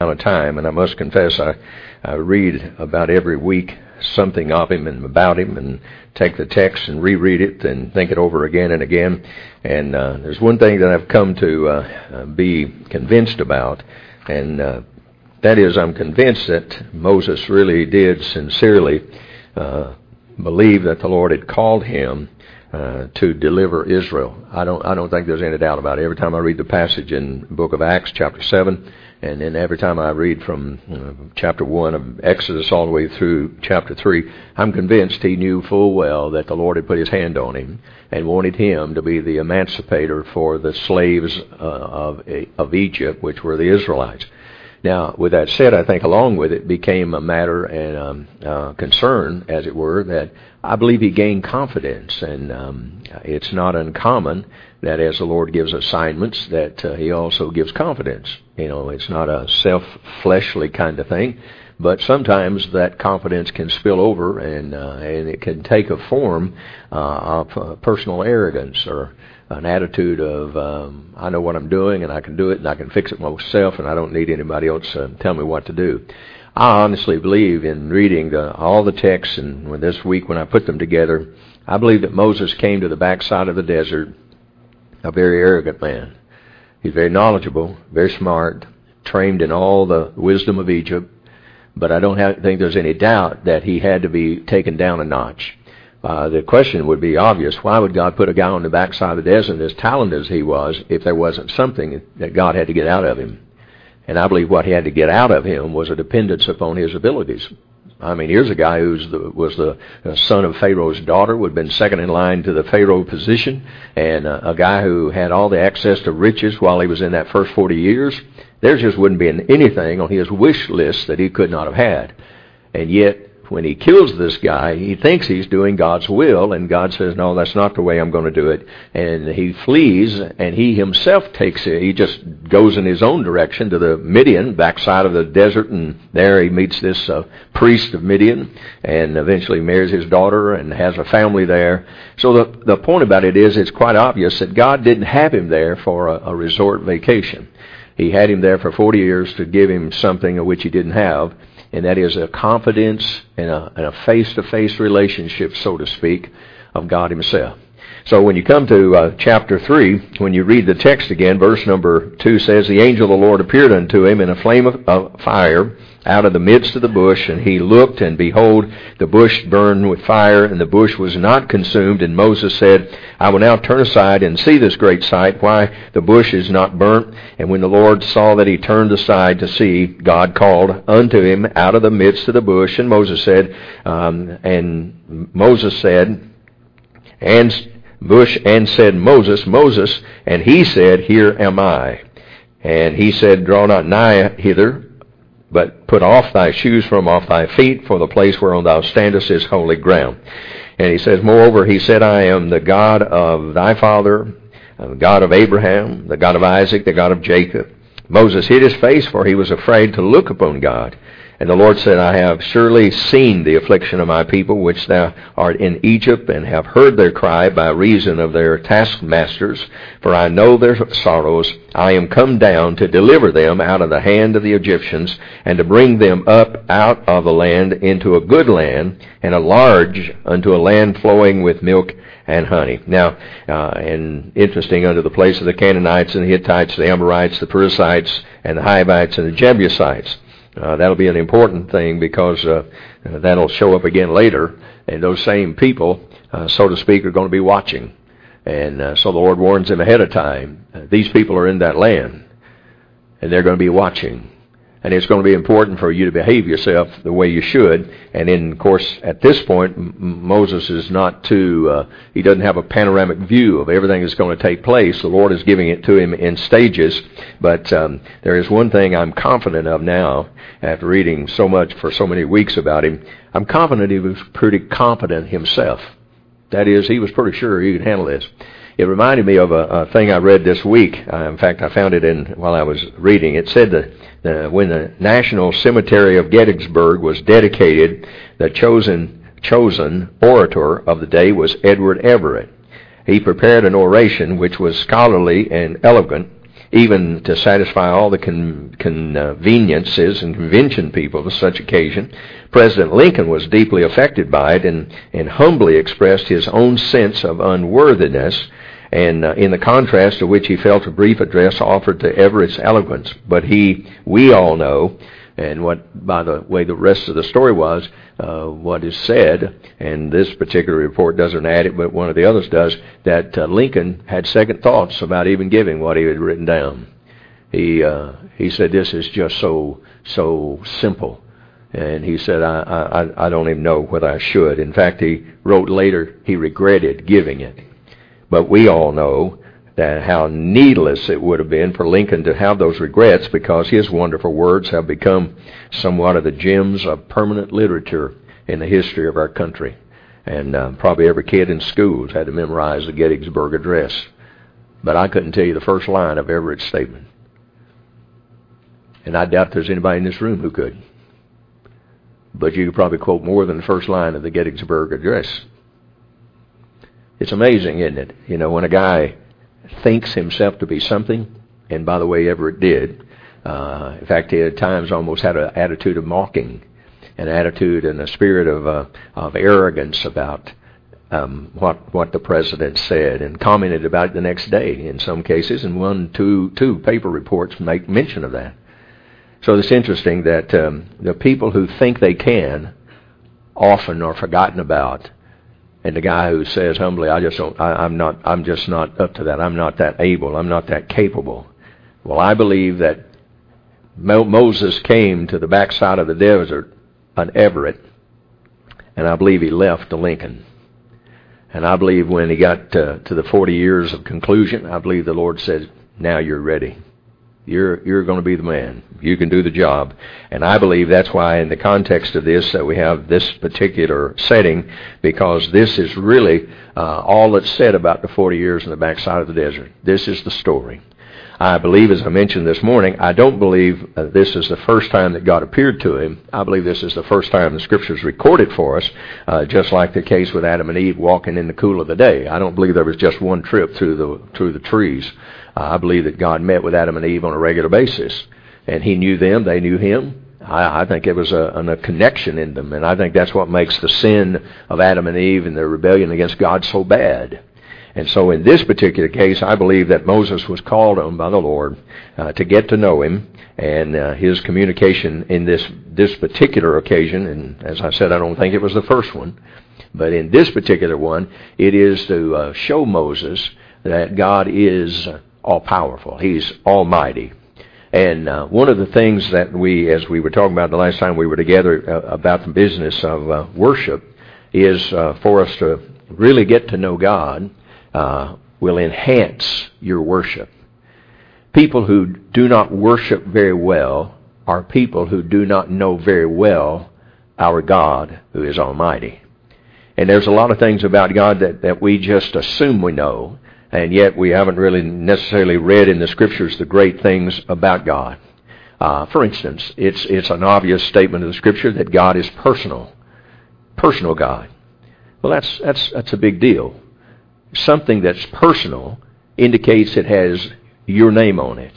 of time, and I must confess I, I read about every week something of him and about him, and take the text and reread it and think it over again and again. And uh, there's one thing that I've come to uh, be convinced about, and uh, that is I'm convinced that Moses really did sincerely uh, believe that the Lord had called him uh, to deliver Israel. I don't I don't think there's any doubt about it. Every time I read the passage in book of Acts, chapter seven, and then every time I read from uh, chapter 1 of Exodus all the way through chapter 3, I'm convinced he knew full well that the Lord had put his hand on him and wanted him to be the emancipator for the slaves uh, of, of Egypt, which were the Israelites. Now, with that said, I think along with it became a matter and um, uh, concern, as it were, that I believe he gained confidence, and um, it's not uncommon that as the Lord gives assignments, that uh, He also gives confidence. You know, it's not a self-fleshly kind of thing, but sometimes that confidence can spill over, and uh, and it can take a form uh, of uh, personal arrogance or an attitude of um, I know what I'm doing and I can do it and I can fix it myself and I don't need anybody else to tell me what to do. I honestly believe in reading the, all the texts and when this week when I put them together, I believe that Moses came to the backside of the desert a very arrogant man. He's very knowledgeable, very smart, trained in all the wisdom of Egypt, but I don't have, think there's any doubt that he had to be taken down a notch. Uh, the question would be obvious. Why would God put a guy on the backside of the desert as talented as he was if there wasn't something that God had to get out of him? And I believe what he had to get out of him was a dependence upon his abilities. I mean, here's a guy who was the son of Pharaoh's daughter, would have been second in line to the Pharaoh position, and uh, a guy who had all the access to riches while he was in that first 40 years. There just wouldn't be anything on his wish list that he could not have had. And yet, when he kills this guy, he thinks he's doing God's will, and God says, no, that's not the way I'm going to do it. And he flees, and he himself takes it. He just goes in his own direction to the Midian, backside of the desert, and there he meets this uh, priest of Midian, and eventually marries his daughter and has a family there. So the, the point about it is, it's quite obvious that God didn't have him there for a, a resort vacation. He had him there for 40 years to give him something of which he didn't have and that is a confidence and a, face-to-face relationship, so to speak, of God Himself. So when you come to uh, chapter 3, when you read the text again, verse number 2 says, The angel of the Lord appeared unto him in a flame of, of fire out of the midst of the bush, and he looked, and behold, the bush burned with fire, and the bush was not consumed. And Moses said, I will now turn aside and see this great sight, why the bush is not burnt. And when the Lord saw that he turned aside to see, God called unto him out of the midst of the bush, and Moses said, um, and Moses said, and bush and said, Moses, Moses, and he said, Here am I. And he said, Draw not nigh hither, but put off thy shoes from off thy feet, for the place whereon thou standest is holy ground. And he says, Moreover, he said, I am the God of thy father, the God of Abraham, the God of Isaac, the God of Jacob. Moses hid his face, for he was afraid to look upon God. And the Lord said, I have surely seen the affliction of my people, which thou art in Egypt, and have heard their cry by reason of their taskmasters. For I know their sorrows. I am come down to deliver them out of the hand of the Egyptians, and to bring them up out of the land into a good land, and a large unto a land flowing with milk and honey. Now, uh, and interesting, under the place of the Canaanites and the Hittites, the Amorites, the Perizzites, and the Hivites, and the Jebusites. Uh, that'll be an important thing because uh, that'll show up again later, and those same people, uh, so to speak, are going to be watching. And uh, so the Lord warns them ahead of time. Uh, these people are in that land, and they're going to be watching. And it's going to be important for you to behave yourself the way you should. And in, of course, at this point, M- Moses is not too, uh, he doesn't have a panoramic view of everything that's going to take place. The Lord is giving it to him in stages. But um, there is one thing I'm confident of now, after reading so much for so many weeks about him. I'm confident he was pretty competent himself. That is, he was pretty sure he could handle this. It reminded me of a, a thing I read this week. Uh, in fact, I found it in while I was reading. It said that the, when the National Cemetery of Gettysburg was dedicated, the chosen chosen orator of the day was Edward Everett. He prepared an oration which was scholarly and eloquent, even to satisfy all the con- conveniences and convention people of such occasion. President Lincoln was deeply affected by it and, and humbly expressed his own sense of unworthiness and uh, in the contrast to which he felt a brief address offered to Everett's eloquence. But he, we all know, and what, by the way the rest of the story was, uh, what is said, and this particular report doesn't add it, but one of the others does, that uh, Lincoln had second thoughts about even giving what he had written down. He uh, he said, "This is just so so simple," and he said, I, "I I don't even know whether I should." In fact, he wrote later he regretted giving it. But we all know that how needless it would have been for Lincoln to have those regrets because his wonderful words have become somewhat of the gems of permanent literature in the history of our country. And uh, probably every kid in schools had to memorize the Gettysburg Address. But I couldn't tell you the first line of Everett's statement. And I doubt there's anybody in this room who could. But you could probably quote more than the first line of the Gettysburg Address. It's amazing, isn't it? You know, when a guy thinks himself to be something, and by the way, Everett did. Uh, in fact, he at times almost had an attitude of mocking, an attitude and a spirit of uh, of arrogance about um, what what the president said, and commented about it the next day in some cases, and one, two, two paper reports make mention of that. So it's interesting that um, the people who think they can often are forgotten about and the guy who says humbly, "I just don't. I, I'm not. I'm just not up to that. I'm not that able. I'm not that capable." Well, I believe that Mo- Moses came to the backside of the desert on Everett, and I believe he left to Lincoln. And I believe when he got to, to the 40 years of conclusion, I believe the Lord said, "Now you're ready." You're you're going to be the man. You can do the job. And I believe that's why in the context of this that we have this particular setting because this is really uh, all that's said about the 40 years in the backside of the desert. This is the story. I believe, as I mentioned this morning, I don't believe uh, this is the first time that God appeared to him. I believe this is the first time the Scriptures recorded for us, uh, just like the case with Adam and Eve walking in the cool of the day. I don't believe there was just one trip through the through the trees. I believe that God met with Adam and Eve on a regular basis, and He knew them, they knew Him. I, I think it was a, a connection in them, and I think that's what makes the sin of Adam and Eve and their rebellion against God so bad. And so in this particular case, I believe that Moses was called on by the Lord uh, to get to know him, and uh, his communication in this this particular occasion, and as I said, I don't think it was the first one, but in this particular one, it is to uh, show Moses that God is all powerful. He's almighty. And uh, one of the things that we, as we were talking about the last time we were together uh, about the business of uh, worship, is uh, for us to really get to know God uh, will enhance your worship. People who do not worship very well are people who do not know very well our God who is almighty. And there's a lot of things about God that, that we just assume we know and yet we haven't really necessarily read in the scriptures the great things about God. Uh, for instance, it's it's an obvious statement of the scripture that God is personal, personal God. Well, that's that's that's a big deal. Something that's personal indicates it has your name on it.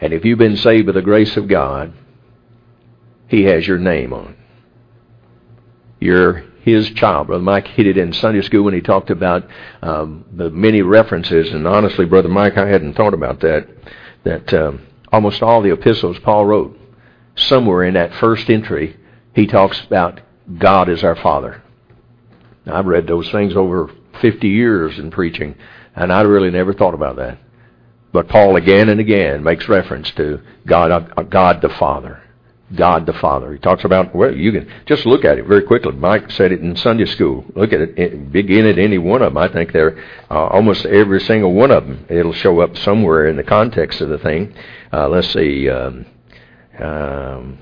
And if you've been saved by the grace of God, He has your name on it. You're his child. Brother Mike hit it in Sunday school when he talked about um, the many references, and honestly, Brother Mike, I hadn't thought about that. That um, almost all the epistles Paul wrote, somewhere in that first entry, he talks about God as our Father. Now, I've read those things over 50 years in preaching, and I really never thought about that. But Paul again and again makes reference to God, uh, God the Father. God the Father. He talks about, well, you can just look at it very quickly. Mike said it in Sunday school. Look at it, begin at any one of them. I think they're uh, almost every single one of them. It'll show up somewhere in the context of the thing. Uh, let's see. Um, um,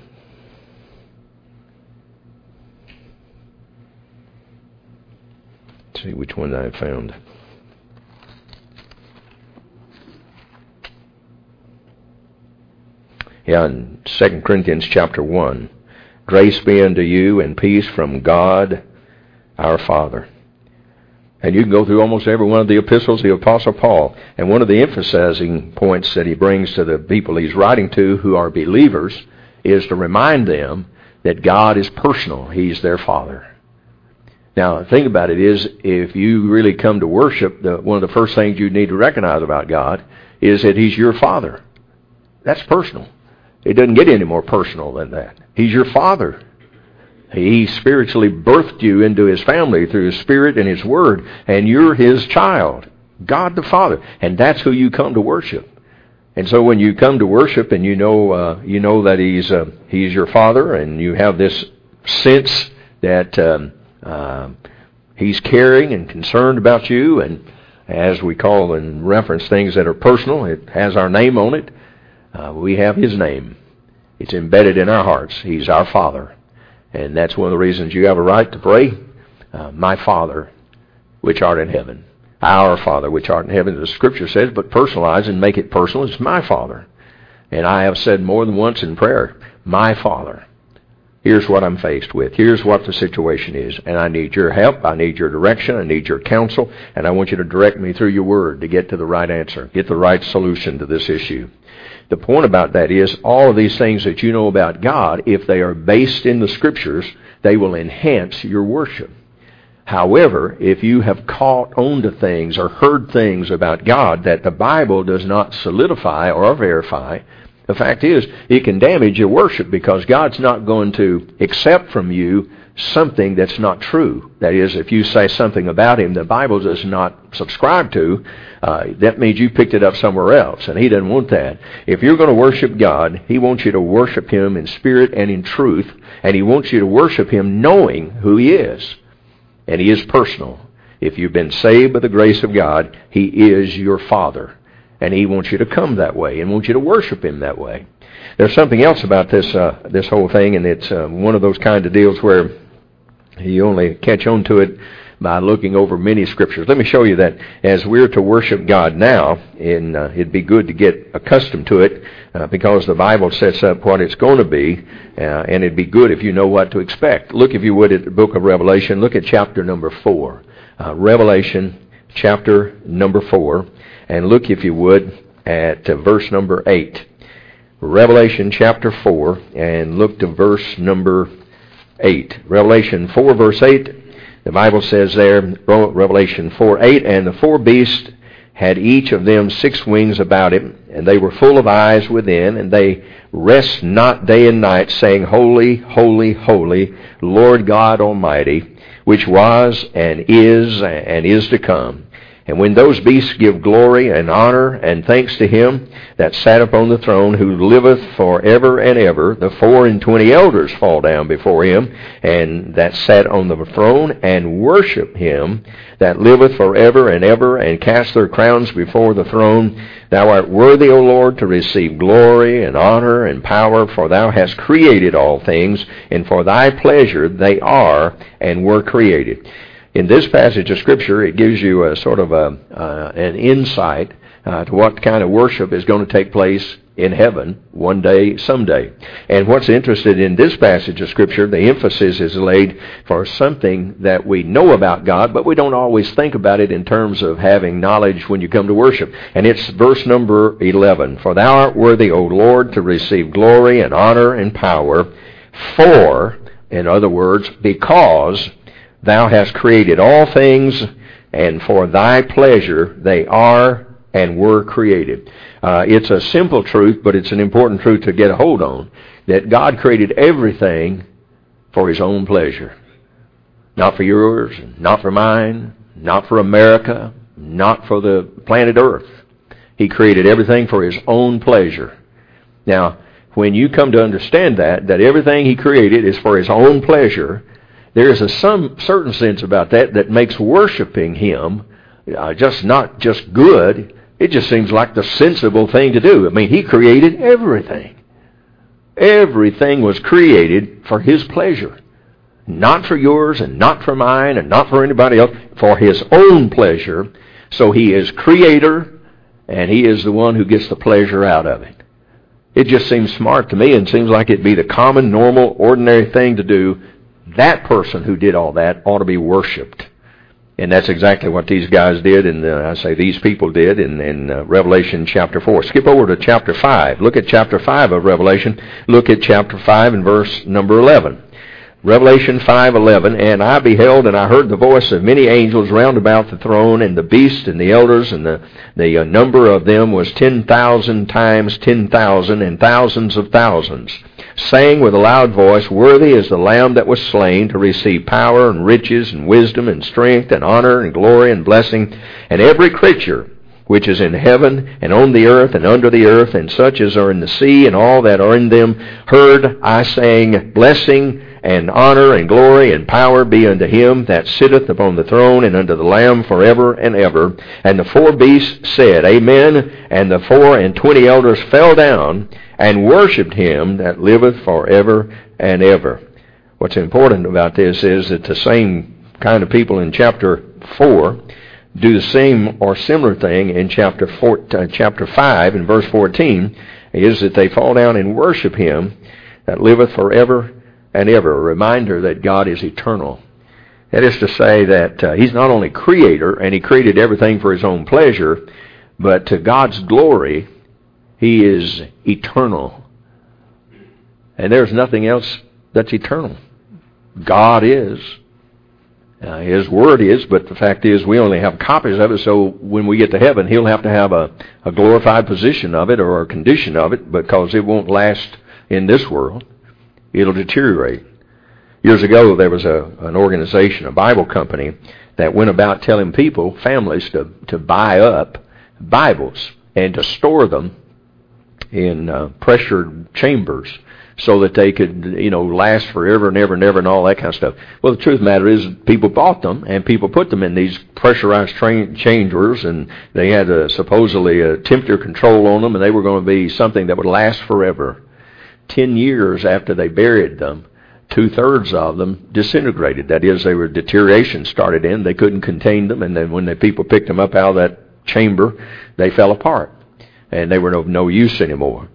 see which one I found. Yeah, in 2 Corinthians chapter 1. Grace be unto you and peace from God our Father. And you can go through almost every one of the epistles of the Apostle Paul. And one of the emphasizing points that he brings to the people he's writing to who are believers is to remind them that God is personal. He's their Father. Now, the thing about it is, if you really come to worship, the, one of the first things you need to recognize about God is that He's your Father. That's personal. It doesn't get any more personal than that. He's your Father. He spiritually birthed you into His family through His Spirit and His Word, and you're His child. God the Father. And that's who you come to worship. And so when you come to worship and you know uh, you know that He's uh, He's your Father, and you have this sense that um, uh, He's caring and concerned about you, and as we call and reference things that are personal, it has our name on it. Uh, we have His name. It's embedded in our hearts. He's our Father. And that's one of the reasons you have a right to pray, uh, My Father, which art in heaven. Our Father, which art in heaven, the Scripture says, but personalize and make it personal. It's my Father. And I have said more than once in prayer, My Father. Here's what I'm faced with. Here's what the situation is. And I need your help. I need your direction. I need your counsel. And I want you to direct me through your word to get to the right answer, get the right solution to this issue. The point about that is all of these things that you know about God, if they are based in the scriptures, they will enhance your worship. However, if you have caught on to things or heard things about God that the Bible does not solidify or verify, the fact is, it can damage your worship because God's not going to accept from you something that's not true. That is, if you say something about Him the Bible does not subscribe to, uh, that means you picked it up somewhere else, and He doesn't want that. If you're going to worship God, He wants you to worship Him in spirit and in truth, and He wants you to worship Him knowing who He is. And He is personal. If you've been saved by the grace of God, He is your Father. And He wants you to come that way and wants you to worship Him that way. There's something else about this uh, this whole thing, and it's uh, one of those kind of deals where you only catch on to it by looking over many scriptures. Let me show you that as we're to worship God now, and uh, it'd be good to get accustomed to it uh, because the Bible sets up what it's going to be, uh, and it'd be good if you know what to expect. Look, if you would, at the book of Revelation. Look at chapter number four. Uh, Revelation chapter number four, and look, if you would, at uh, verse number eight. Revelation chapter 4, and look to verse number 8. Revelation 4, verse 8, the Bible says there, Revelation 4, 8, and the four beasts had each of them six wings about him, and they were full of eyes within, and they rest not day and night, saying, Holy, holy, holy, Lord God Almighty, which was and is and is to come. And when those beasts give glory and honor and thanks to him that sat upon the throne, who liveth for ever and ever, the four and twenty elders fall down before him, and that sat on the throne, and worship him that liveth for ever and ever, and cast their crowns before the throne. Thou art worthy, O Lord, to receive glory and honor and power, for thou hast created all things, and for thy pleasure they are and were created in this passage of Scripture, it gives you a sort of a, uh, an insight uh, to what kind of worship is going to take place in heaven one day, someday. And what's interested in this passage of Scripture, the emphasis is laid for something that we know about God, but we don't always think about it in terms of having knowledge when you come to worship. And it's verse number 11. For thou art worthy, O Lord, to receive glory and honor and power, for, in other words, because Thou hast created all things, and for thy pleasure they are and were created. Uh, it's a simple truth, but it's an important truth to get a hold on. That God created everything for his own pleasure. Not for yours, not for mine, not for America, not for the planet Earth. He created everything for his own pleasure. Now, when you come to understand that, that everything he created is for his own pleasure, there is a some certain sense about that that makes worshiping Him uh, just not just good. It just seems like the sensible thing to do. I mean, He created everything. Everything was created for His pleasure. Not for yours and not for mine and not for anybody else. For His own pleasure. So He is creator and He is the one who gets the pleasure out of it. It just seems smart to me and seems like it'd be the common, normal, ordinary thing to do that person who did all that ought to be worshiped. And that's exactly what these guys did, and uh, I say these people did in, in uh, Revelation chapter 4. Skip over to chapter 5. Look at chapter 5 of Revelation. Look at chapter 5 and verse number 11. Revelation 5:11 and I beheld and I heard the voice of many angels round about the throne and the beast and the elders and the the uh, number of them was 10,000 times 10,000 and thousands of thousands saying with a loud voice worthy is the lamb that was slain to receive power and riches and wisdom and strength and honor and glory and blessing and every creature which is in heaven and on the earth and under the earth and such as are in the sea and all that are in them heard I saying blessing and honor and glory and power be unto him that sitteth upon the throne and unto the Lamb forever and ever. And the four beasts said, Amen. And the four and twenty elders fell down and worshipped him that liveth forever and ever. What's important about this is that the same kind of people in chapter 4 do the same or similar thing in chapter, four, uh, chapter 5 and verse 14 is that they fall down and worship him that liveth forever and ever, a reminder that God is eternal. That is to say that uh, He's not only creator, and He created everything for His own pleasure, but to God's glory, He is eternal. And there's nothing else that's eternal. God is. Uh, his Word is, but the fact is we only have copies of it, so when we get to heaven, He'll have to have a, a glorified position of it or a condition of it because it won't last in this world it'll deteriorate. Years ago, there was a, an organization, a Bible company, that went about telling people, families, to, to buy up Bibles and to store them in uh, pressured chambers so that they could, you know, last forever and ever and ever and all that kind of stuff. Well, the truth of the matter is, people bought them and people put them in these pressurized train chambers, and they had a, supposedly a temperature control on them, and they were going to be something that would last forever. Ten years after they buried them, two thirds of them disintegrated. That is, they were deterioration started in. They couldn't contain them, and then when the people picked them up out of that chamber, they fell apart, and they were of no use anymore.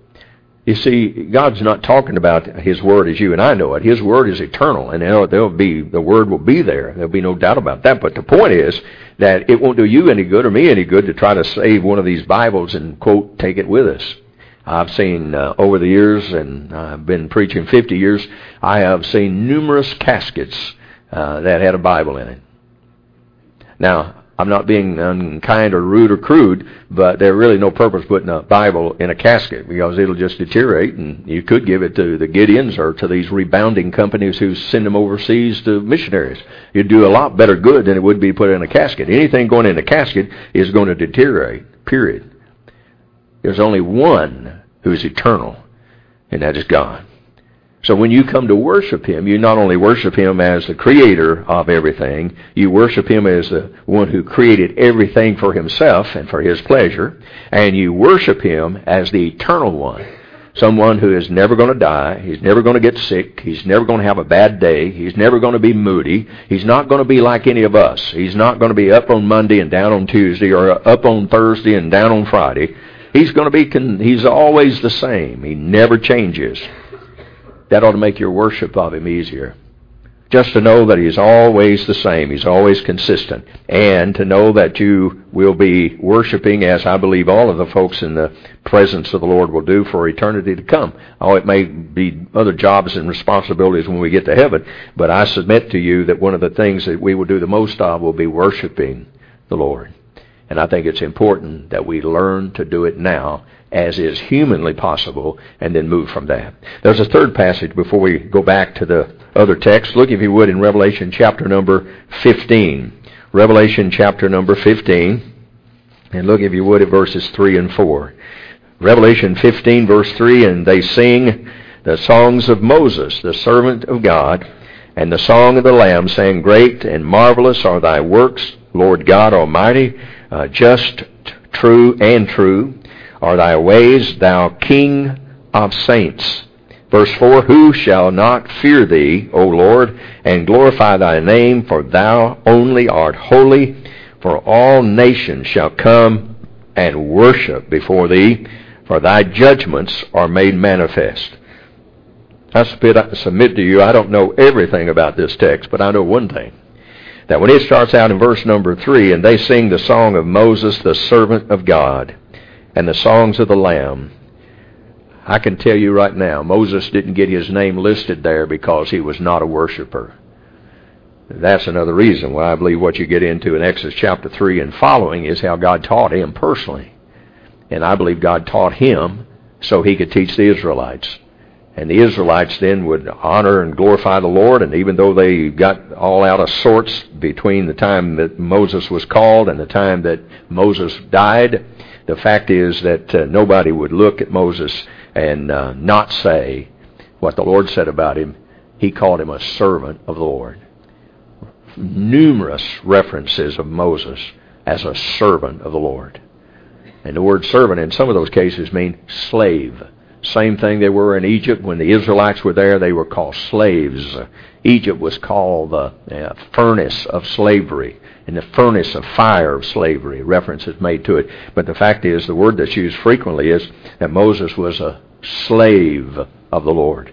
You see, God's not talking about His Word as you and I know it. His Word is eternal, and there'll be the Word will be there. There'll be no doubt about that. But the point is that it won't do you any good or me any good to try to save one of these Bibles and quote take it with us. I've seen uh, over the years, and I've been preaching 50 years, I have seen numerous caskets uh, that had a Bible in it. Now, I'm not being unkind or rude or crude, but there's really no purpose putting a Bible in a casket because it'll just deteriorate, and you could give it to the Gideons or to these rebounding companies who send them overseas to missionaries. You'd do a lot better good than it would be put in a casket. Anything going in a casket is going to deteriorate, period. There's only one who is eternal, and that is God. So when you come to worship Him, you not only worship Him as the creator of everything, you worship Him as the one who created everything for Himself and for His pleasure, and you worship Him as the eternal one. Someone who is never going to die, he's never going to get sick, he's never going to have a bad day, he's never going to be moody, he's not going to be like any of us. He's not going to be up on Monday and down on Tuesday or up on Thursday and down on Friday. He's going to be, con- he's always the same. He never changes. That ought to make your worship of him easier. Just to know that he's always the same. He's always consistent. And to know that you will be worshiping as I believe all of the folks in the presence of the Lord will do for eternity to come. Oh, it may be other jobs and responsibilities when we get to heaven, but I submit to you that one of the things that we will do the most of will be worshiping the Lord. And I think it's important that we learn to do it now as is humanly possible and then move from that. There's a third passage before we go back to the other text. Look, if you would, in Revelation chapter number 15. Revelation chapter number 15. And look, if you would, at verses 3 and 4. Revelation 15, verse 3, and they sing the songs of Moses, the servant of God, and the song of the Lamb, saying, Great and marvelous are thy works, Lord God Almighty uh, just, true, and true are thy ways, thou King of saints. Verse 4, Who shall not fear thee, O Lord, and glorify thy name, for thou only art holy, for all nations shall come and worship before thee, for thy judgments are made manifest. I submit to you, I don't know everything about this text, but I know one thing that when it starts out in verse number 3, and they sing the song of Moses, the servant of God, and the songs of the Lamb, I can tell you right now, Moses didn't get his name listed there because he was not a worshiper. That's another reason why I believe what you get into in Exodus chapter 3 and following is how God taught him personally. And I believe God taught him so he could teach the Israelites. And the Israelites then would honor and glorify the Lord, and even though they got all out of sorts between the time that Moses was called and the time that Moses died, the fact is that uh, nobody would look at Moses and uh, not say what the Lord said about him. He called him a servant of the Lord. Numerous references of Moses as a servant of the Lord. And the word servant in some of those cases mean slave. Same thing they were in Egypt. When the Israelites were there, they were called slaves. Egypt was called the uh, furnace of slavery in the furnace of fire of slavery. Reference is made to it. But the fact is, the word that's used frequently is that Moses was a slave of the Lord.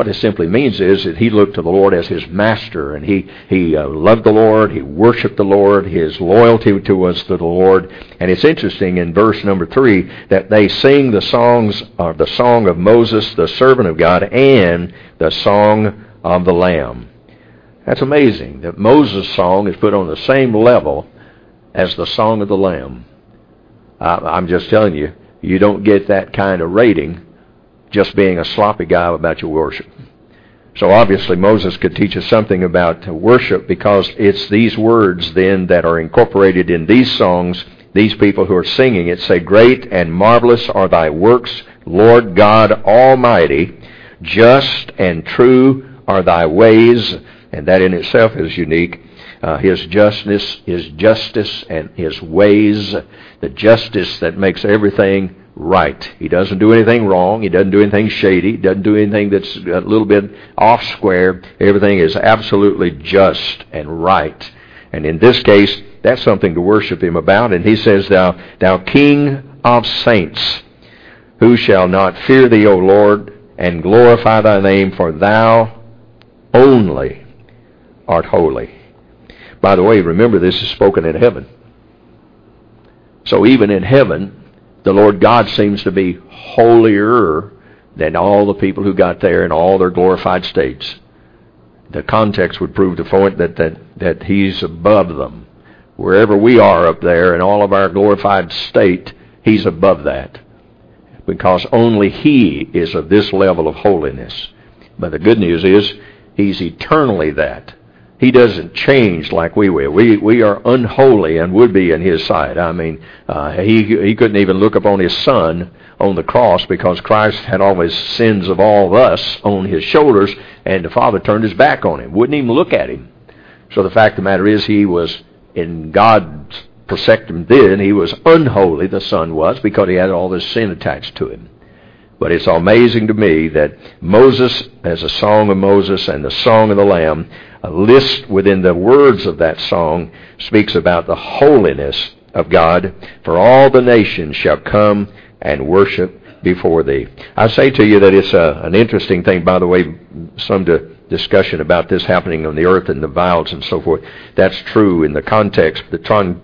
What it simply means is that he looked to the Lord as his master, and he he uh, loved the Lord, he worshipped the Lord, his loyalty to us to the Lord. And it's interesting in verse number three that they sing the songs, uh, the song of Moses, the servant of God, and the song of the Lamb. That's amazing that Moses' song is put on the same level as the song of the Lamb. I, am just telling you, you don't get that kind of rating just being a sloppy guy about your worship. So obviously Moses could teach us something about worship because it's these words then that are incorporated in these songs. These people who are singing it say, Great and marvelous are thy works, Lord God Almighty. Just and true are thy ways and that in itself is unique. Uh, his justness, his justice, and his ways, the justice that makes everything right. He doesn't do anything wrong. He doesn't do anything shady. He doesn't do anything that's a little bit off square. Everything is absolutely just and right. And in this case, that's something to worship him about. And he says, Thou, thou King of saints, who shall not fear thee, O Lord, and glorify thy name, for thou only art holy. By the way, remember this is spoken in heaven. So even in heaven, the Lord God seems to be holier than all the people who got there in all their glorified states. The context would prove the point that, that, that He's above them. Wherever we are up there in all of our glorified state, He's above that. Because only He is of this level of holiness. But the good news is, He's eternally that. He doesn't change like we will. We we are unholy and would be in His sight. I mean, uh, he he couldn't even look upon His Son on the cross because Christ had all His sins of all of us on His shoulders, and the Father turned His back on Him. Wouldn't even look at Him. So the fact of the matter is, He was in God's perspective then. He was unholy. The Son was because He had all this sin attached to Him. But it's amazing to me that Moses, as a song of Moses and the song of the Lamb, a list within the words of that song speaks about the holiness of God. For all the nations shall come and worship before thee. I say to you that it's a, an interesting thing, by the way, some to discussion about this happening on the earth and the vials and so forth. That's true in the context. The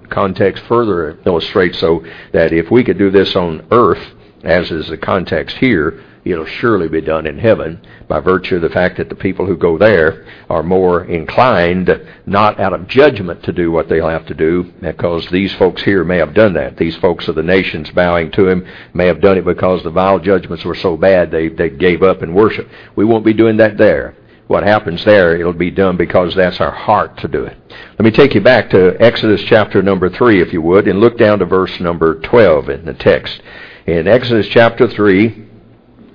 context further illustrates so that if we could do this on earth, as is the context here, it'll surely be done in heaven by virtue of the fact that the people who go there are more inclined, not out of judgment, to do what they'll have to do, because these folks here may have done that. These folks of the nations bowing to him may have done it because the vile judgments were so bad they, they gave up in worship. We won't be doing that there. What happens there, it'll be done because that's our heart to do it. Let me take you back to Exodus chapter number 3, if you would, and look down to verse number 12 in the text. In Exodus chapter 3,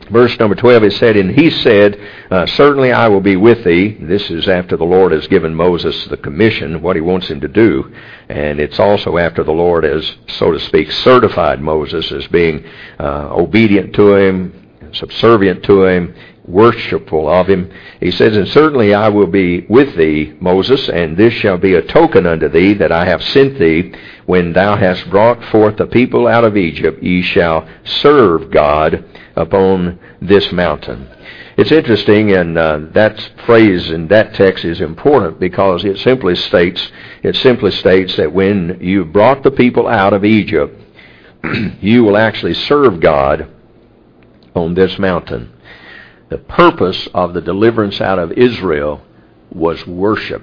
verse number 12, it said, And he said, uh, Certainly I will be with thee. This is after the Lord has given Moses the commission, what he wants him to do. And it's also after the Lord has, so to speak, certified Moses as being uh, obedient to him, subservient to him, worshipful of him. He says, And certainly I will be with thee, Moses, and this shall be a token unto thee that I have sent thee. When thou hast brought forth the people out of Egypt, ye shall serve God upon this mountain. It's interesting, and uh, that phrase in that text is important because it simply states it simply states that when you brought the people out of Egypt, you will actually serve God on this mountain. The purpose of the deliverance out of Israel was worship.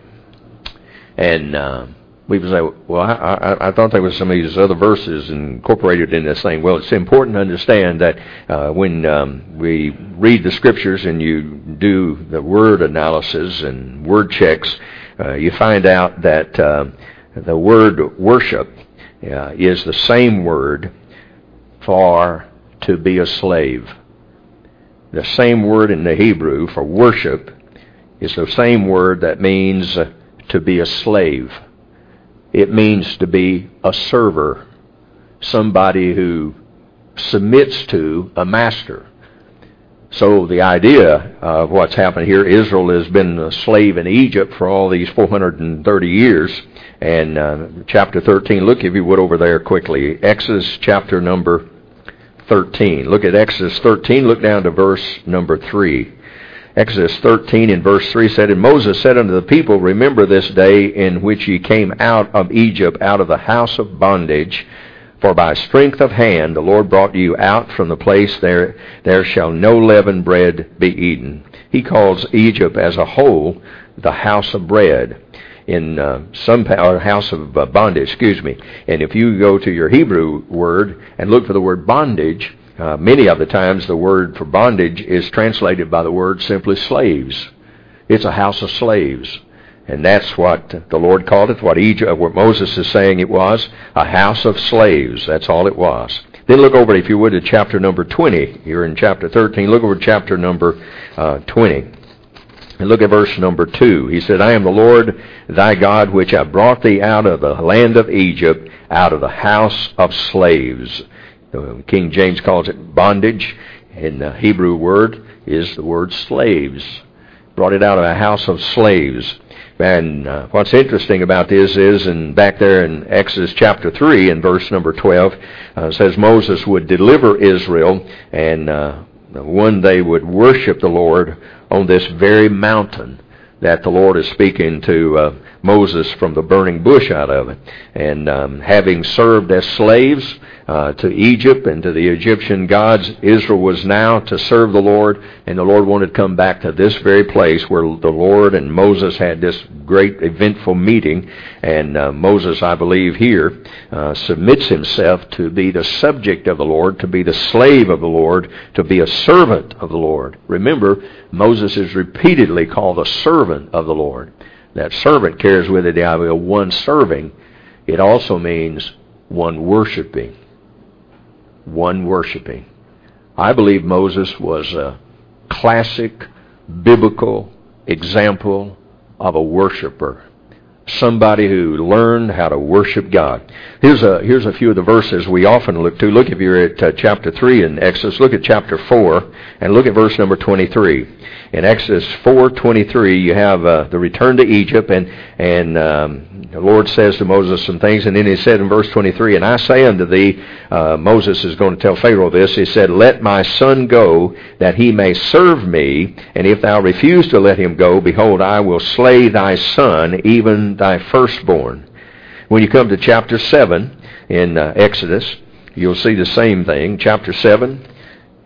And uh, we would say, well, I, I, I, thought there was some of these other verses incorporated in this thing. Well, it's important to understand that uh, when um, we read the scriptures and you do the word analysis and word checks, uh, you find out that uh, the word worship uh, is the same word for to be a slave. The same word in the Hebrew for worship is the same word that means uh, to be a slave. It means to be a server, somebody who submits to a master. So the idea of what's happened here, Israel has been a slave in Egypt for all these 430 years. And uh, chapter 13, look if you would over there quickly. Exodus chapter number 13. Look at Exodus 13. Look down to verse number 3. Exodus 13 in verse 3 said, And Moses said unto the people, Remember this day in which ye came out of Egypt, out of the house of bondage. For by strength of hand the Lord brought you out from the place there, there shall no leavened bread be eaten. He calls Egypt as a whole the house of bread in uh, some or house of uh, bondage, excuse me. And if you go to your Hebrew word and look for the word bondage, uh, many of the times the word for bondage is translated by the word simply slaves. It's a house of slaves. And that's what the Lord called it, what Egypt, what Moses is saying it was, a house of slaves. That's all it was. Then look over, if you would, to chapter number 20. You're in chapter 13. Look over chapter number uh, 20. And look at verse number 2. He said, I am the Lord thy God, which have brought thee out of the land of Egypt, out of the house of slaves. King James calls it bondage. In the Hebrew word is the word slaves. Brought it out of a house of slaves. And uh, what's interesting about this is, and back there in Exodus chapter 3 in verse number 12, uh, says Moses would deliver Israel, and uh, one they would worship the Lord on this very mountain that the Lord is speaking to uh, Moses from the burning bush out of it. And um, having served as slaves uh, to Egypt and to the Egyptian gods, Israel was now to serve the Lord, and the Lord wanted to come back to this very place where the Lord and Moses had this great eventful meeting. And uh, Moses, I believe, here uh, submits himself to be the subject of the Lord, to be the slave of the Lord, to be a servant of the Lord. Remember, Moses is repeatedly called a servant of the Lord. That servant carries with it the idea of one serving. It also means one worshiping. One worshiping. I believe Moses was a classic biblical example of a worshiper somebody who learned how to worship God. Here's a here's a few of the verses we often look to. Look if you're at uh, chapter 3 in Exodus, look at chapter 4 and look at verse number 23. In Exodus 4:23 you have uh, the return to Egypt and and um, the Lord says to Moses some things and then he said in verse 23, "And I say unto thee, uh, Moses is going to tell Pharaoh this. He said, "Let my son go that he may serve me, and if thou refuse to let him go, behold, I will slay thy son, even thy firstborn. When you come to chapter 7 in uh, Exodus, you'll see the same thing. Chapter 7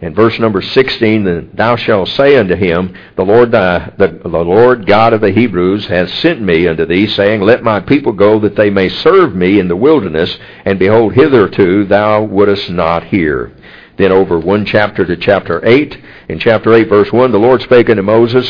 and verse number 16, then thou shalt say unto him, the Lord, thy, the, the Lord God of the Hebrews has sent me unto thee, saying, Let my people go that they may serve me in the wilderness, and behold, hitherto thou wouldest not hear. Then over one chapter to chapter 8, in chapter 8, verse 1, the Lord spake unto Moses,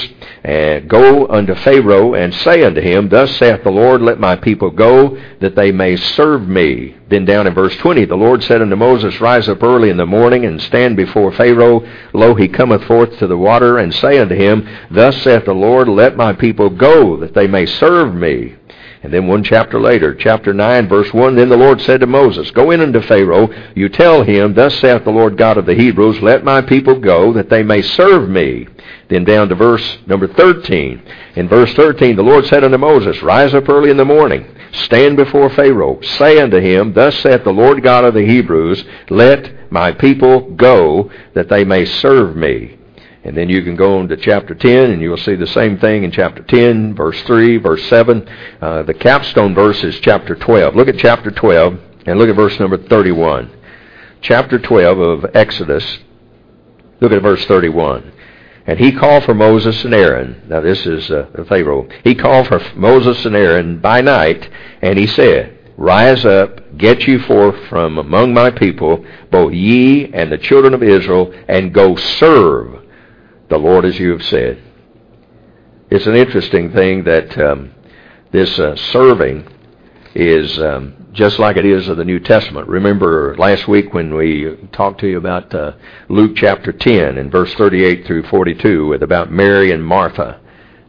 Go unto Pharaoh, and say unto him, Thus saith the Lord, Let my people go, that they may serve me. Then down in verse 20, the Lord said unto Moses, Rise up early in the morning, and stand before Pharaoh. Lo, he cometh forth to the water, and say unto him, Thus saith the Lord, Let my people go, that they may serve me. And then one chapter later, chapter 9, verse 1, Then the Lord said to Moses, Go in unto Pharaoh, you tell him, Thus saith the Lord God of the Hebrews, Let my people go, that they may serve me. Then down to verse number 13. In verse 13, the Lord said unto Moses, Rise up early in the morning, stand before Pharaoh, say unto him, Thus saith the Lord God of the Hebrews, Let my people go, that they may serve me. And then you can go on to chapter 10, and you'll see the same thing in chapter 10, verse 3, verse 7. Uh, the capstone verse is chapter 12. Look at chapter 12, and look at verse number 31. Chapter 12 of Exodus. Look at verse 31. And he called for Moses and Aaron. Now this is uh, Pharaoh. He called for Moses and Aaron by night, and he said, Rise up, get you forth from among my people, both ye and the children of Israel, and go serve the Lord as you have said. It's an interesting thing that um, this uh, serving is um, just like it is of the New Testament. Remember last week when we talked to you about uh, Luke chapter 10 and verse 38 through 42 with about Mary and Martha.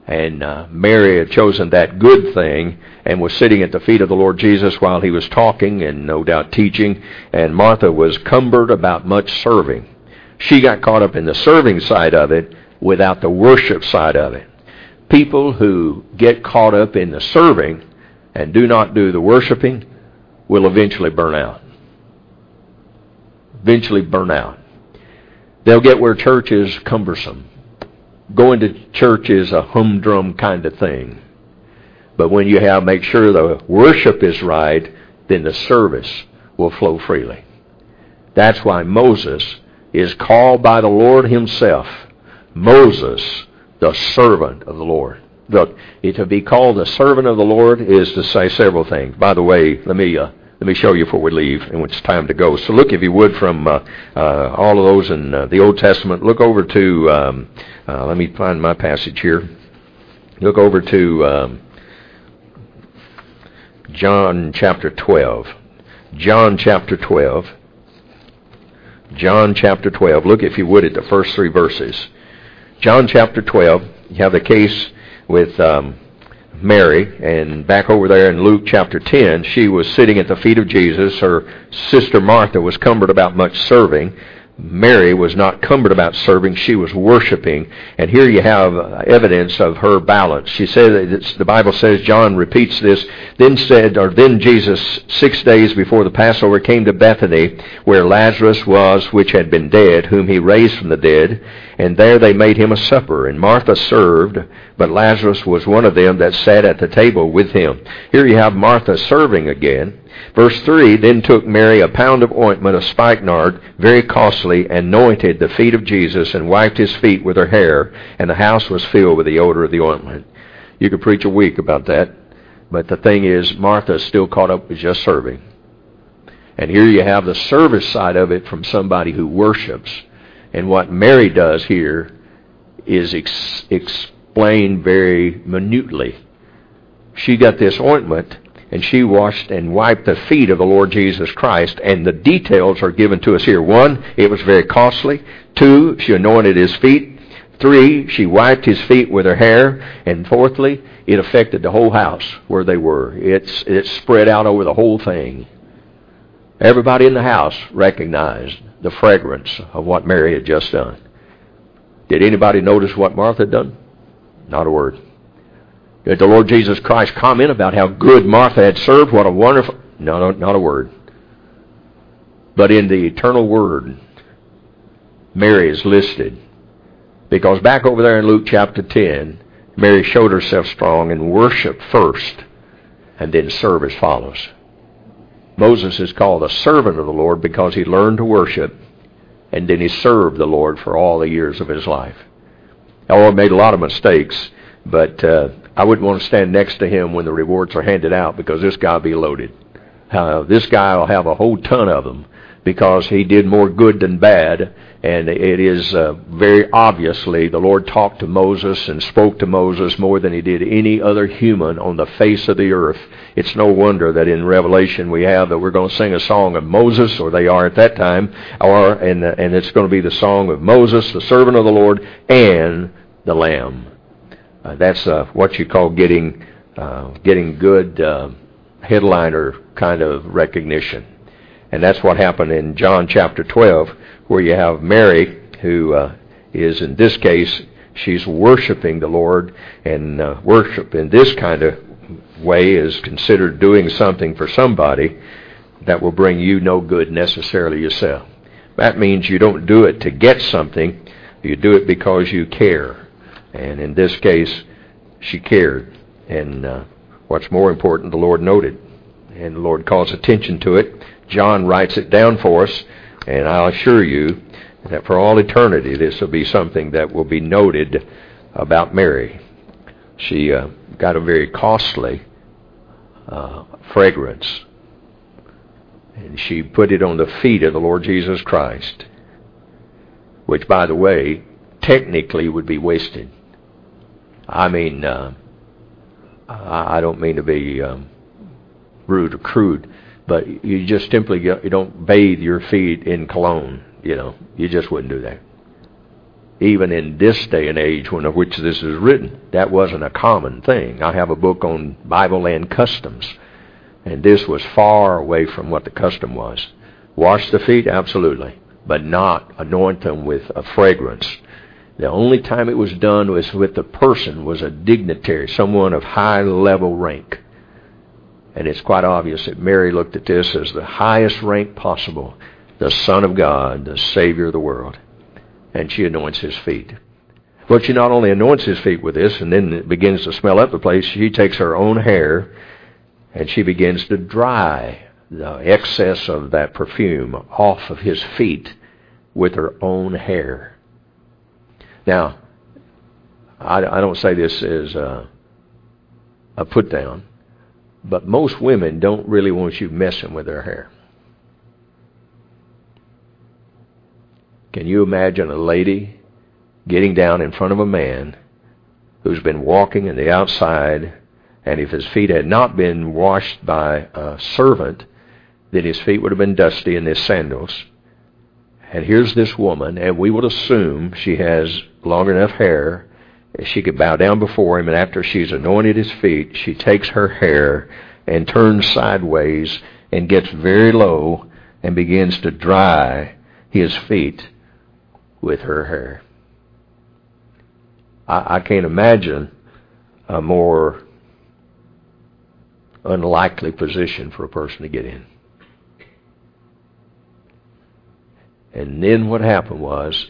And uh, Mary had chosen that good thing and was sitting at the feet of the Lord Jesus while he was talking and no doubt teaching. And Martha was cumbered about much serving. She got caught up in the serving side of it without the worship side of it. People who get caught up in the serving and do not do the worshiping will eventually burn out. Eventually burn out. They'll get where church is cumbersome. Going to church is a humdrum kind of thing. But when you have make sure the worship is right, then the service will flow freely. That's why Moses is called by the Lord himself, Moses, the servant of the Lord. Look, to be called the servant of the Lord is to say several things. By the way, let me uh, let me show you before we leave, and it's time to go. So look, if you would, from uh, uh, all of those in uh, the Old Testament, look over to. Um, uh, let me find my passage here. Look over to um, John chapter twelve. John chapter twelve. John chapter 12. Look, if you would, at the first three verses. John chapter 12, you have the case with um, Mary, and back over there in Luke chapter 10, she was sitting at the feet of Jesus. Her sister Martha was cumbered about much serving. Mary was not cumbered about serving, she was worshiping. And here you have uh, evidence of her balance. She said, the Bible says, John repeats this, then said, or then Jesus, six days before the Passover, came to Bethany, where Lazarus was, which had been dead, whom he raised from the dead. And there they made him a supper, and Martha served, but Lazarus was one of them that sat at the table with him. Here you have Martha serving again. Verse 3 Then took Mary a pound of ointment of spikenard, very costly, and anointed the feet of Jesus, and wiped his feet with her hair, and the house was filled with the odor of the ointment. You could preach a week about that, but the thing is, Martha is still caught up with just serving. And here you have the service side of it from somebody who worships. And what Mary does here is ex- explained very minutely. She got this ointment and she washed and wiped the feet of the Lord Jesus Christ. And the details are given to us here. One, it was very costly. Two, she anointed his feet. Three, she wiped his feet with her hair. And fourthly, it affected the whole house where they were. It's, it spread out over the whole thing. Everybody in the house recognized the fragrance of what Mary had just done. Did anybody notice what Martha had done? Not a word. Did the Lord Jesus Christ comment about how good Martha had served? What a wonderful. No, no, not a word. But in the eternal word, Mary is listed. Because back over there in Luke chapter 10, Mary showed herself strong in worship first, and then service follows. Moses is called a servant of the Lord because he learned to worship, and then he served the Lord for all the years of his life. He made a lot of mistakes, but uh, I wouldn't want to stand next to him when the rewards are handed out because this guy will be loaded. Uh, this guy will have a whole ton of them because he did more good than bad. And it is uh, very obviously the Lord talked to Moses and spoke to Moses more than he did any other human on the face of the earth. It's no wonder that in Revelation we have that we're going to sing a song of Moses, or they are at that time, or and and it's going to be the song of Moses, the servant of the Lord, and the Lamb. Uh, that's uh, what you call getting uh, getting good uh, headliner kind of recognition. And that's what happened in John chapter 12, where you have Mary, who uh, is in this case, she's worshiping the Lord, and uh, worship in this kind of way is considered doing something for somebody that will bring you no good necessarily yourself. That means you don't do it to get something, you do it because you care. And in this case, she cared. And uh, what's more important, the Lord noted. And the Lord calls attention to it. John writes it down for us. And I'll assure you that for all eternity, this will be something that will be noted about Mary. She uh, got a very costly uh, fragrance. And she put it on the feet of the Lord Jesus Christ, which, by the way, technically would be wasted. I mean, uh, I don't mean to be um, rude or crude, but you just simply you don't bathe your feet in cologne. You know, you just wouldn't do that. Even in this day and age, when of which this is written, that wasn't a common thing. I have a book on Bible land customs, and this was far away from what the custom was. Wash the feet, absolutely, but not anoint them with a fragrance. The only time it was done was with the person was a dignitary, someone of high level rank. And it's quite obvious that Mary looked at this as the highest rank possible, the Son of God, the Savior of the world. And she anoints his feet. But she not only anoints his feet with this, and then it begins to smell up the place, she takes her own hair and she begins to dry the excess of that perfume off of his feet with her own hair. Now, I, I don't say this as a, a put down, but most women don't really want you messing with their hair. Can you imagine a lady getting down in front of a man who's been walking in the outside, and if his feet had not been washed by a servant, then his feet would have been dusty in his sandals. And here's this woman, and we would assume she has long enough hair. She could bow down before him, and after she's anointed his feet, she takes her hair and turns sideways and gets very low and begins to dry his feet with her hair. I, I can't imagine a more unlikely position for a person to get in. And then what happened was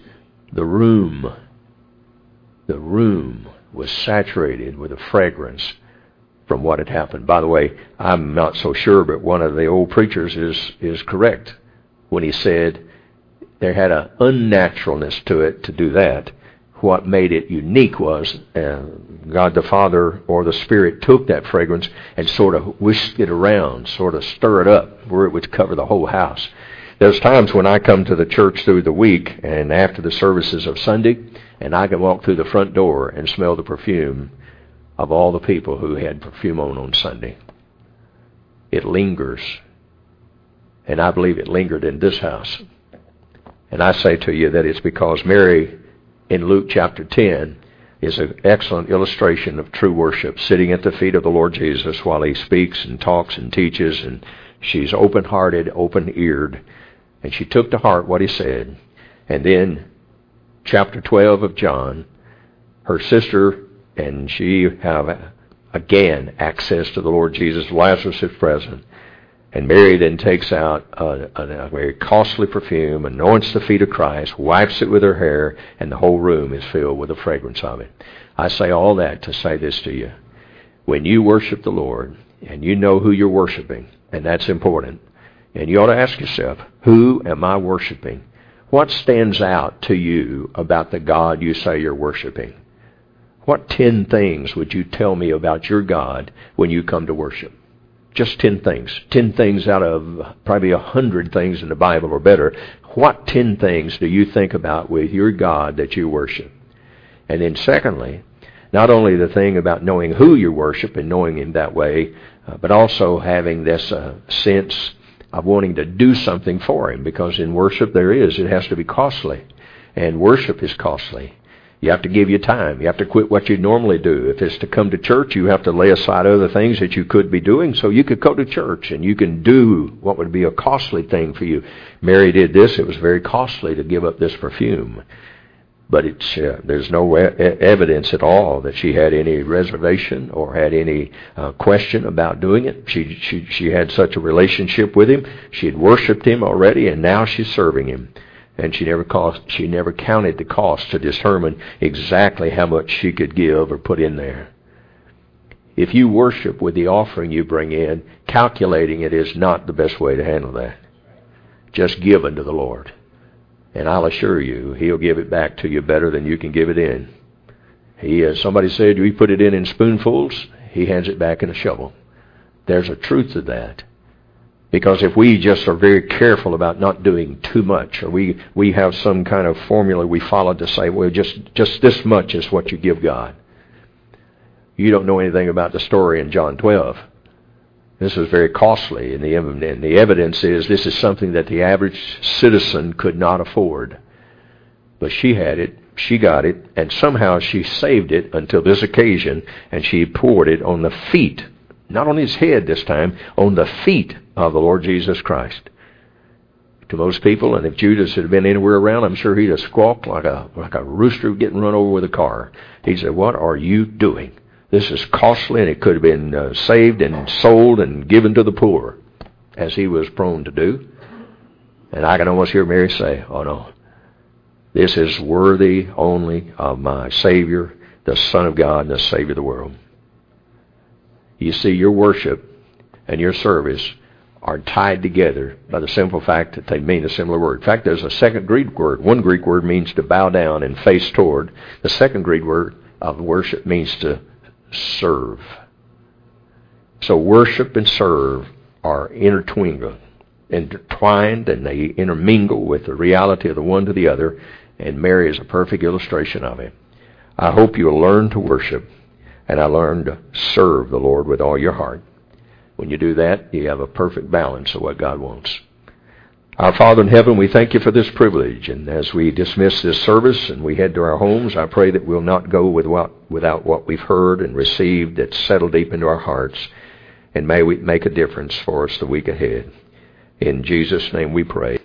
the room, the room was saturated with a fragrance from what had happened. By the way, I'm not so sure, but one of the old preachers is, is correct when he said there had an unnaturalness to it to do that. What made it unique was uh, God the Father or the Spirit took that fragrance and sort of whisked it around, sort of stir it up where it would cover the whole house. There's times when I come to the church through the week and after the services of Sunday, and I can walk through the front door and smell the perfume of all the people who had perfume on on Sunday. It lingers. And I believe it lingered in this house. And I say to you that it's because Mary in Luke chapter 10 is an excellent illustration of true worship, sitting at the feet of the Lord Jesus while he speaks and talks and teaches, and she's open hearted, open eared, and she took to heart what he said. And then, chapter 12 of John, her sister and she have again access to the Lord Jesus. Lazarus is present. And Mary then takes out a, a, a, very costly perfume, anoints the feet of Christ, wipes it with her hair, and the whole room is filled with the fragrance of it. I say all that to say this to you. When you worship the Lord, and you know who you're worshiping, and that's important, and you ought to ask yourself, who am I worshiping? What stands out to you about the God you say you're worshiping? What ten things would you tell me about your God when you come to worship? Just ten things. Ten things out of probably a hundred things in the Bible or better. What ten things do you think about with your God that you worship? And then secondly, not only the thing about knowing who you worship and knowing Him that way, uh, but also having this uh, sense of wanting to do something for Him, because in worship there is, it has to be costly. And worship is costly. You have to give your time. You have to quit what you normally do. If it's to come to church, you have to lay aside other things that you could be doing so you could go to church and you can do what would be a costly thing for you. Mary did this. It was very costly to give up this perfume. But it's, uh, there's no evidence at all that she had any reservation or had any uh, question about doing it. She, she, she had such a relationship with him. She had worshipped him already and now she's serving him and she never cost she never counted the cost to determine exactly how much she could give or put in there. If you worship with the offering you bring in, calculating it is not the best way to handle that. Just give unto the Lord. And I'll assure you, He'll give it back to you better than you can give it in. He, as somebody said, we put it in in spoonfuls, He hands it back in a shovel. There's a truth to that. Because if we just are very careful about not doing too much, or we, we have some kind of formula we follow to say, well, just, just this much is what you give God. You don't know anything about the story in John 12. This was very costly, and the, and the evidence is this is something that the average citizen could not afford. But she had it, she got it, and somehow she saved it until this occasion, and she poured it on the feet not on his head this time, on the feet of the Lord Jesus Christ. To most people, and if Judas had been anywhere around, I'm sure he'd have squawked like a like a rooster getting run over with a car. He said, "What are you doing? This is costly, and it could have been uh, saved and sold and given to the poor, as he was prone to do." And I can almost hear Mary say, "Oh no, this is worthy only of my Savior, the Son of God, and the Savior of the world." You see, your worship and your service are tied together by the simple fact that they mean a similar word. In fact, there's a second Greek word. One Greek word means to bow down and face toward. The second Greek word of worship means to serve. So worship and serve are intertwined, intertwined, and they intermingle with the reality of the one to the other, and Mary is a perfect illustration of it. I hope you'll learn to worship and I learn to serve the Lord with all your heart. When you do that, you have a perfect balance of what God wants. Our Father in heaven, we thank you for this privilege. And as we dismiss this service and we head to our homes, I pray that we'll not go with what, without what we've heard and received that's settled deep into our hearts. And may we make a difference for us the week ahead. In Jesus' name we pray.